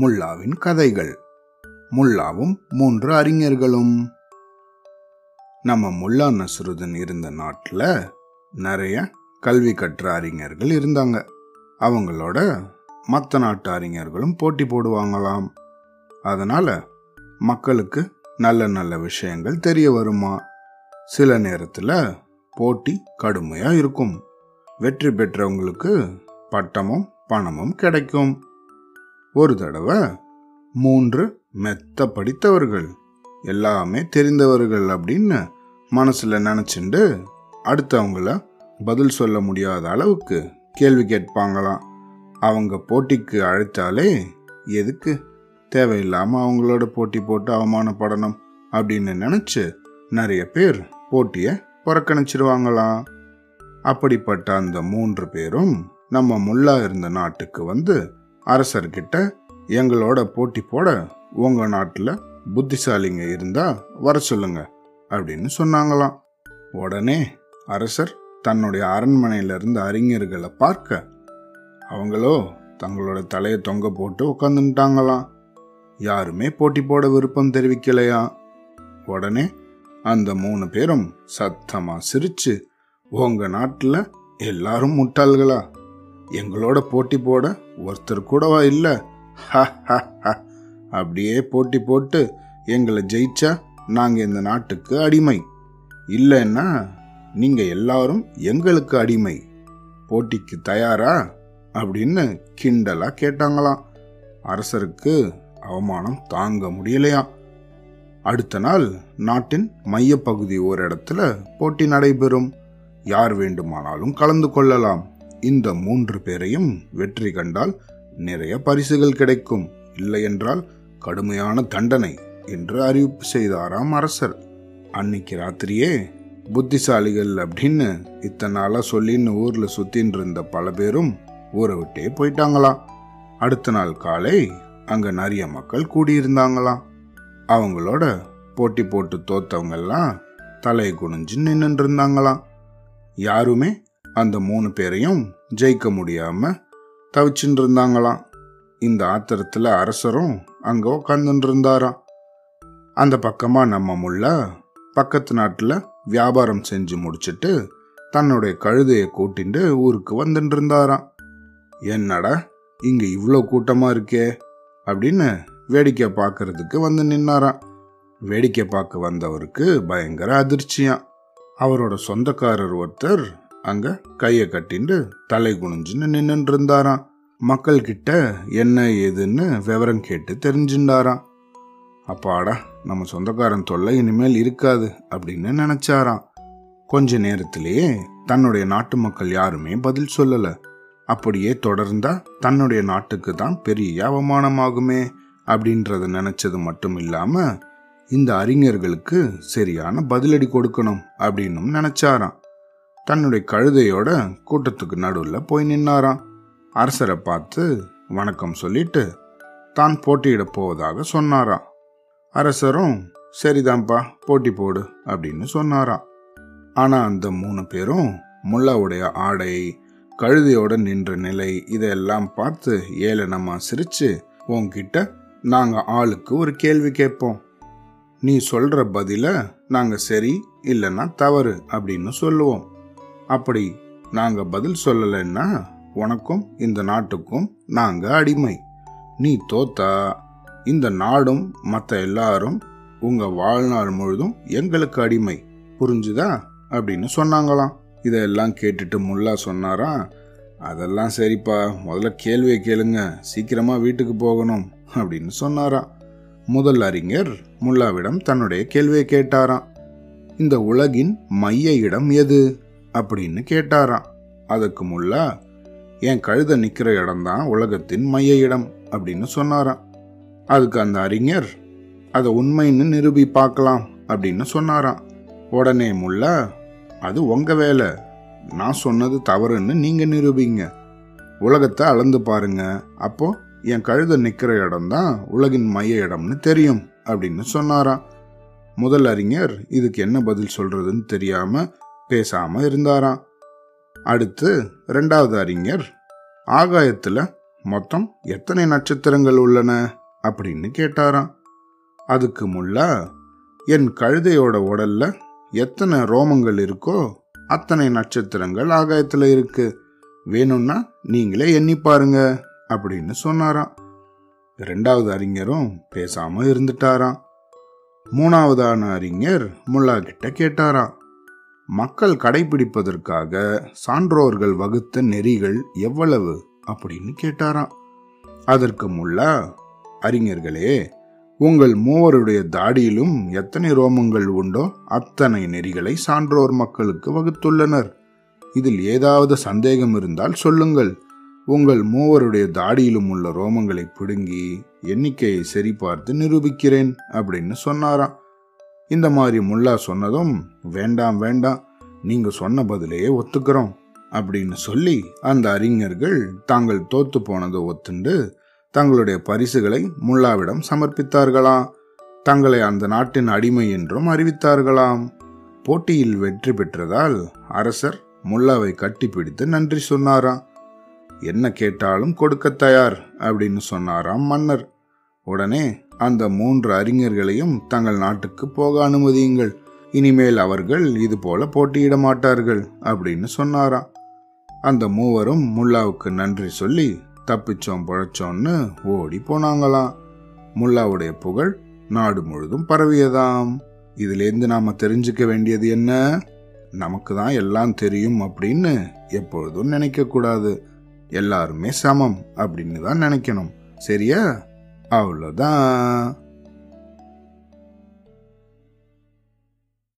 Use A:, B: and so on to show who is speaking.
A: முல்லாவின் கதைகள். முல்லாவும் மூன்று அறிஞர்களும். நம்ம முல்லா நஸ்ருதன் இருந்த நாட்டில் நிறைய கல்வி கற்ற அறிஞர்கள் இருந்தாங்க. அவங்களோட மற்ற நாட்டு அறிஞர்களும் போட்டி போடுவாங்களாம். அதனால மக்களுக்கு நல்ல நல்ல விஷயங்கள் தெரிய வருமா? சில நேரத்தில் போட்டி கடுமையாக இருக்கும். வெற்றி பெற்றவங்களுக்கு பட்டமும் பணமும் கிடைக்கும். ஒரு தடவை மூன்று மெத்த படித்தவர்கள். எல்லாமே தெரிந்தவர்கள் அப்படின்னு மனசுல நினைச்சுண்டு அடுத்தவங்கள பதில் சொல்ல முடியாத அளவுக்கு கேள்வி கேட்பாங்களாம். அவங்க போட்டிக்கு அழைத்தாலே எதுக்கு? தேவையில்லாம அவங்களோட போட்டி போட்டு அவமானப்படணும் அப்படின்னு நினைச்சு நிறைய பேர் போட்டிய புறக்கணிச்சிருவாங்களாம். அப்படிப்பட்ட அந்த மூன்று பேரும் நம்ம முல்லா இருந்த நாட்டுக்கு வந்து அரசர்கிட்ட எங்களோட போட்டி போட உங்க நாட்டில் புத்திசாலிங்க இருந்தா வர சொல்லுங்க அப்படின்னு சொன்னாங்களாம். உடனே அரசர் தன்னுடைய அரண்மனையில இருந்த அறிஞர்களை பார்க்க அவங்களோ தங்களோட தலையை தொங்க போட்டு உட்காந்துட்டாங்களாம் யாருமே போட்டி போட விருப்பம் தெரிவிக்கலையா? உடனே அந்த மூணு பேரும் சத்தமா சிரிச்சு உங்க நாட்டில் எல்லாரும் முட்டாள்களா? எங்களோட போட்டி போட ஒருத்தர் கூடவா இல்லை? அப்படியே போட்டி போட்டு எங்களை ஜெயிச்சா நாங்கள் இந்த நாட்டுக்கு அடிமை. இல்லைன்னா நீங்கள் எல்லாரும் எங்களுக்கு அடிமை. போட்டிக்கு தயாரா? அப்படின்னு கிண்டலாக கேட்டாங்களாம். அரசருக்கு அவமானம் தாங்க முடியலையா? அடுத்த நாள் நாட்டின் மையப்பகுதி ஒரு இடத்துல போட்டி நடைபெறும். யார் வேண்டுமானாலும் கலந்து கொள்ளலாம். இந்த மூன்று பேரையும் வெற்றி கண்டால் நிறைய பரிசுகள் கிடைக்கும். இல்லையென்றால் கடுமையான தண்டனை என்று அறிவிப்பு செய்தாராம் அரசர். அன்னைக்கு ராத்திரியே புத்திசாலிகள் அப்படின்னு இத்தனை நாளாக சொல்லின்னு ஊர்ல சுத்தின்னு இருந்த பல பேரும் ஊரை விட்டே போயிட்டாங்களாம். அடுத்த நாள் காலை அங்க நிறைய மக்கள் கூடியிருந்தாங்களாம். அவங்களோட போட்டி போட்டு தோத்தவங்கெல்லாம் தலையை குனிஞ்சு நின்று இருந்தாங்களாம். யாருமே அந்த மூணு பேரையும் ஜெயிக்க முடியாம தவிச்சுட்டு இருந்தாங்களாம் இந்த ஆத்திரத்துல அரசரும் அங்க உட்காந்துட்டு இருந்தாராம் அந்த பக்கமா நம்ம முள்ள பக்கத்து நாட்டுல வியாபாரம் செஞ்சு முடிச்சிட்டு தன்னுடைய கழுதையை கூட்டிட்டு ஊருக்கு வந்துட்டு இருந்தாராம் என்னடா இங்க இவ்வளோ கூட்டமா இருக்கே? அப்படின்னு வேடிக்கை பார்க்கறதுக்கு வந்து நின்னாராம். வேடிக்கை பார்க்க வந்தவருக்கு பயங்கர அதிர்ச்சியாம். அவரோட சொந்தக்காரர் ஒருத்தர் அங்க கைய கட்டிண்டு தலை குனிஞ்சுன்னு நின்று இருந்தாராம் மக்கள் கிட்ட என்ன ஏதுன்னு விவரம் கேட்டு தெரிஞ்சுட்டாராம் அப்பாடா நம்ம சொந்தக்காரன் தொல்லை இனிமேல் இருக்காது அப்படின்னு நினைச்சாராம். கொஞ்ச நேரத்திலேயே தன்னுடைய நாட்டு மக்கள் யாருமே பதில் சொல்லல. அப்படியே தொடர்ந்தா தன்னுடைய நாட்டுக்கு தான் பெரிய அவமானமாகுமே அப்படின்றத நினைச்சது மட்டும் இல்லாம இந்த அறிஞர்களுக்கு சரியான பதிலடி கொடுக்கணும் அப்படின்னு நினைச்சாராம். தன்னுடைய கழுதையோட கூட்டத்துக்கு நடுவில் போய் நின்னாராம். அரசரை பார்த்து வணக்கம் சொல்லிட்டு தான் போட்டியிட போவதாக சொன்னாராம். அரசரும் சரிதான்ப்பா போட்டி போடு அப்படின்னு சொன்னாராம். ஆனால் அந்த மூணு பேரும் முல்லாவுடைய ஆடை கழுதையோட நின்ற நிலை இதெல்லாம் பார்த்து ஏளனமாக சிரித்து உன்கிட்ட நாங்கள் ஆளுக்கு ஒரு கேள்வி கேட்போம். நீ சொல்கிற பதில நாங்கள் சரி இல்லைன்னா தவறு அப்படின்னு சொல்லுவோம். அப்படி நாங்க பதில் சொல்லலைன்னா உனக்கும் இந்த நாட்டுக்கும் நாங்க அடிமை. நீ தோத்தா இந்த நாடும் மற்ற எல்லாரும் உங்க வாழ்நாள் முழுதும் எங்களுக்கு அடிமை. புரிஞ்சுதா? அப்படின்னு சொன்னாங்களாம். இதெல்லாம் கேட்டுட்டு முல்லா சொன்னாரா? அதெல்லாம் சரிப்பா. முதல்ல கேள்வியை கேளுங்க. சீக்கிரமா வீட்டுக்கு போகணும் அப்படின்னு சொன்னாராம் முதல் அறிஞர் முல்லாவிடம் தன்னுடைய கேள்வியை கேட்டாராம். இந்த உலகின் மைய இடம் எது? அப்படின்னு கேட்டாராம். அதுக்கு முல்லா என் கழுத நிற்கிற இடம்தான் உலகத்தின் மைய இடம் அப்படின்னு சொன்னாராம். அதுக்கு அந்த அறிஞர் அதை உண்மைன்னு நிரூபி பார்க்கலாம் அப்படின்னு சொன்னாராம். உடனே முல்லா அது உங்க வேலை. நான் சொன்னது தவறுன்னு நீங்க நிரூபிங்க. உலகத்தை அளந்து பாருங்க. அப்போ என் கழுத நிற்கிற இடம்தான் உலகின் மைய இடம்னு தெரியும் அப்படின்னு சொன்னாராம். முதல் அறிஞர் இதுக்கு என்ன பதில் சொல்றதுன்னு தெரியாமல் பேசாம இருந்தாராம். அடுத்து ரெண்டாவது அறிஞர் ஆகாயத்துல மொத்தம் எத்தனை நட்சத்திரங்கள் உள்ளன அப்படின்னு கேட்டாராம். அதுக்கு முல்லா என் கழுதையோட உடல்ல எத்தனை ரோமங்கள் இருக்கோ அத்தனை நட்சத்திரங்கள் ஆகாயத்துல இருக்கு. வேணும்னா நீங்களே எண்ணி பாருங்க அப்படின்னு சொன்னாராம். ரெண்டாவது அறிஞரும் பேசாம இருந்துட்டாராம். மூணாவதான அறிஞர் முல்லா கிட்ட கேட்டாராம். மக்கள் கடைபிடிப்பதற்காக சான்றோர்கள் வகுத்த நெறிகள் எவ்வளவு அப்படின்னு கேட்டாராம். அதற்கு முல்லா அறிஞர்களே உங்கள் மூவருடைய தாடியிலும் எத்தனை ரோமங்கள் உண்டோ அத்தனை நெறிகளை சான்றோர் மக்களுக்கு வகுத்துள்ளனர். இதில் ஏதாவது சந்தேகம் இருந்தால் சொல்லுங்கள். உங்கள் மூவருடைய தாடியிலும் உள்ள ரோமங்களை பிடுங்கி எண்ணிக்கையை சரிபார்த்து நிரூபிக்கிறேன் அப்படின்னு சொன்னாராம். இந்த மாதிரி முல்லா சொன்னதும் வேண்டாம் வேண்டாம் நீங்க சொன்ன பதிலையே ஒத்துக்கிறோம் அப்படின்னு சொல்லி அந்த அறிஞர்கள் தாங்கள் தோத்து போனதை ஒத்துண்டு தங்களுடைய பரிசுகளை முல்லாவிடம் சமர்ப்பித்தார்களாம். தங்களை அந்த நாட்டின் அடிமை என்றும் அறிவித்தார்களாம். போட்டியில் வெற்றி பெற்றதால் அரசர் முல்லாவை கட்டிப்பிடித்து நன்றி சொன்னாராம். என்ன கேட்டாலும் கொடுக்க தயார் அப்படின்னு சொன்னாராம் மன்னர். உடனே அந்த மூன்று அறிஞர்களையும் தங்கள் நாட்டுக்கு போக அனுமதியுங்கள். இனிமேல் அவர்கள் இது போல போட்டியிட மாட்டார்கள் அப்படின்னு சொன்னாராம். அந்த மூவரும் முல்லாவுக்கு நன்றி சொல்லி தப்பிச்சோம் பழச்சோம்னு ஓடி போனாங்களாம். முல்லாவுடைய புகழ் நாடு முழுதும் பரவியதாம். இதிலேருந்து நாம தெரிஞ்சுக்க வேண்டியது என்ன? நமக்கு தான் எல்லாம் தெரியும் அப்படின்னு எப்பொழுதும் நினைக்க கூடாது எல்லாருமே சமம் அப்படின்னு தான் நினைக்கணும். சரியா? அவ்வளோதான்.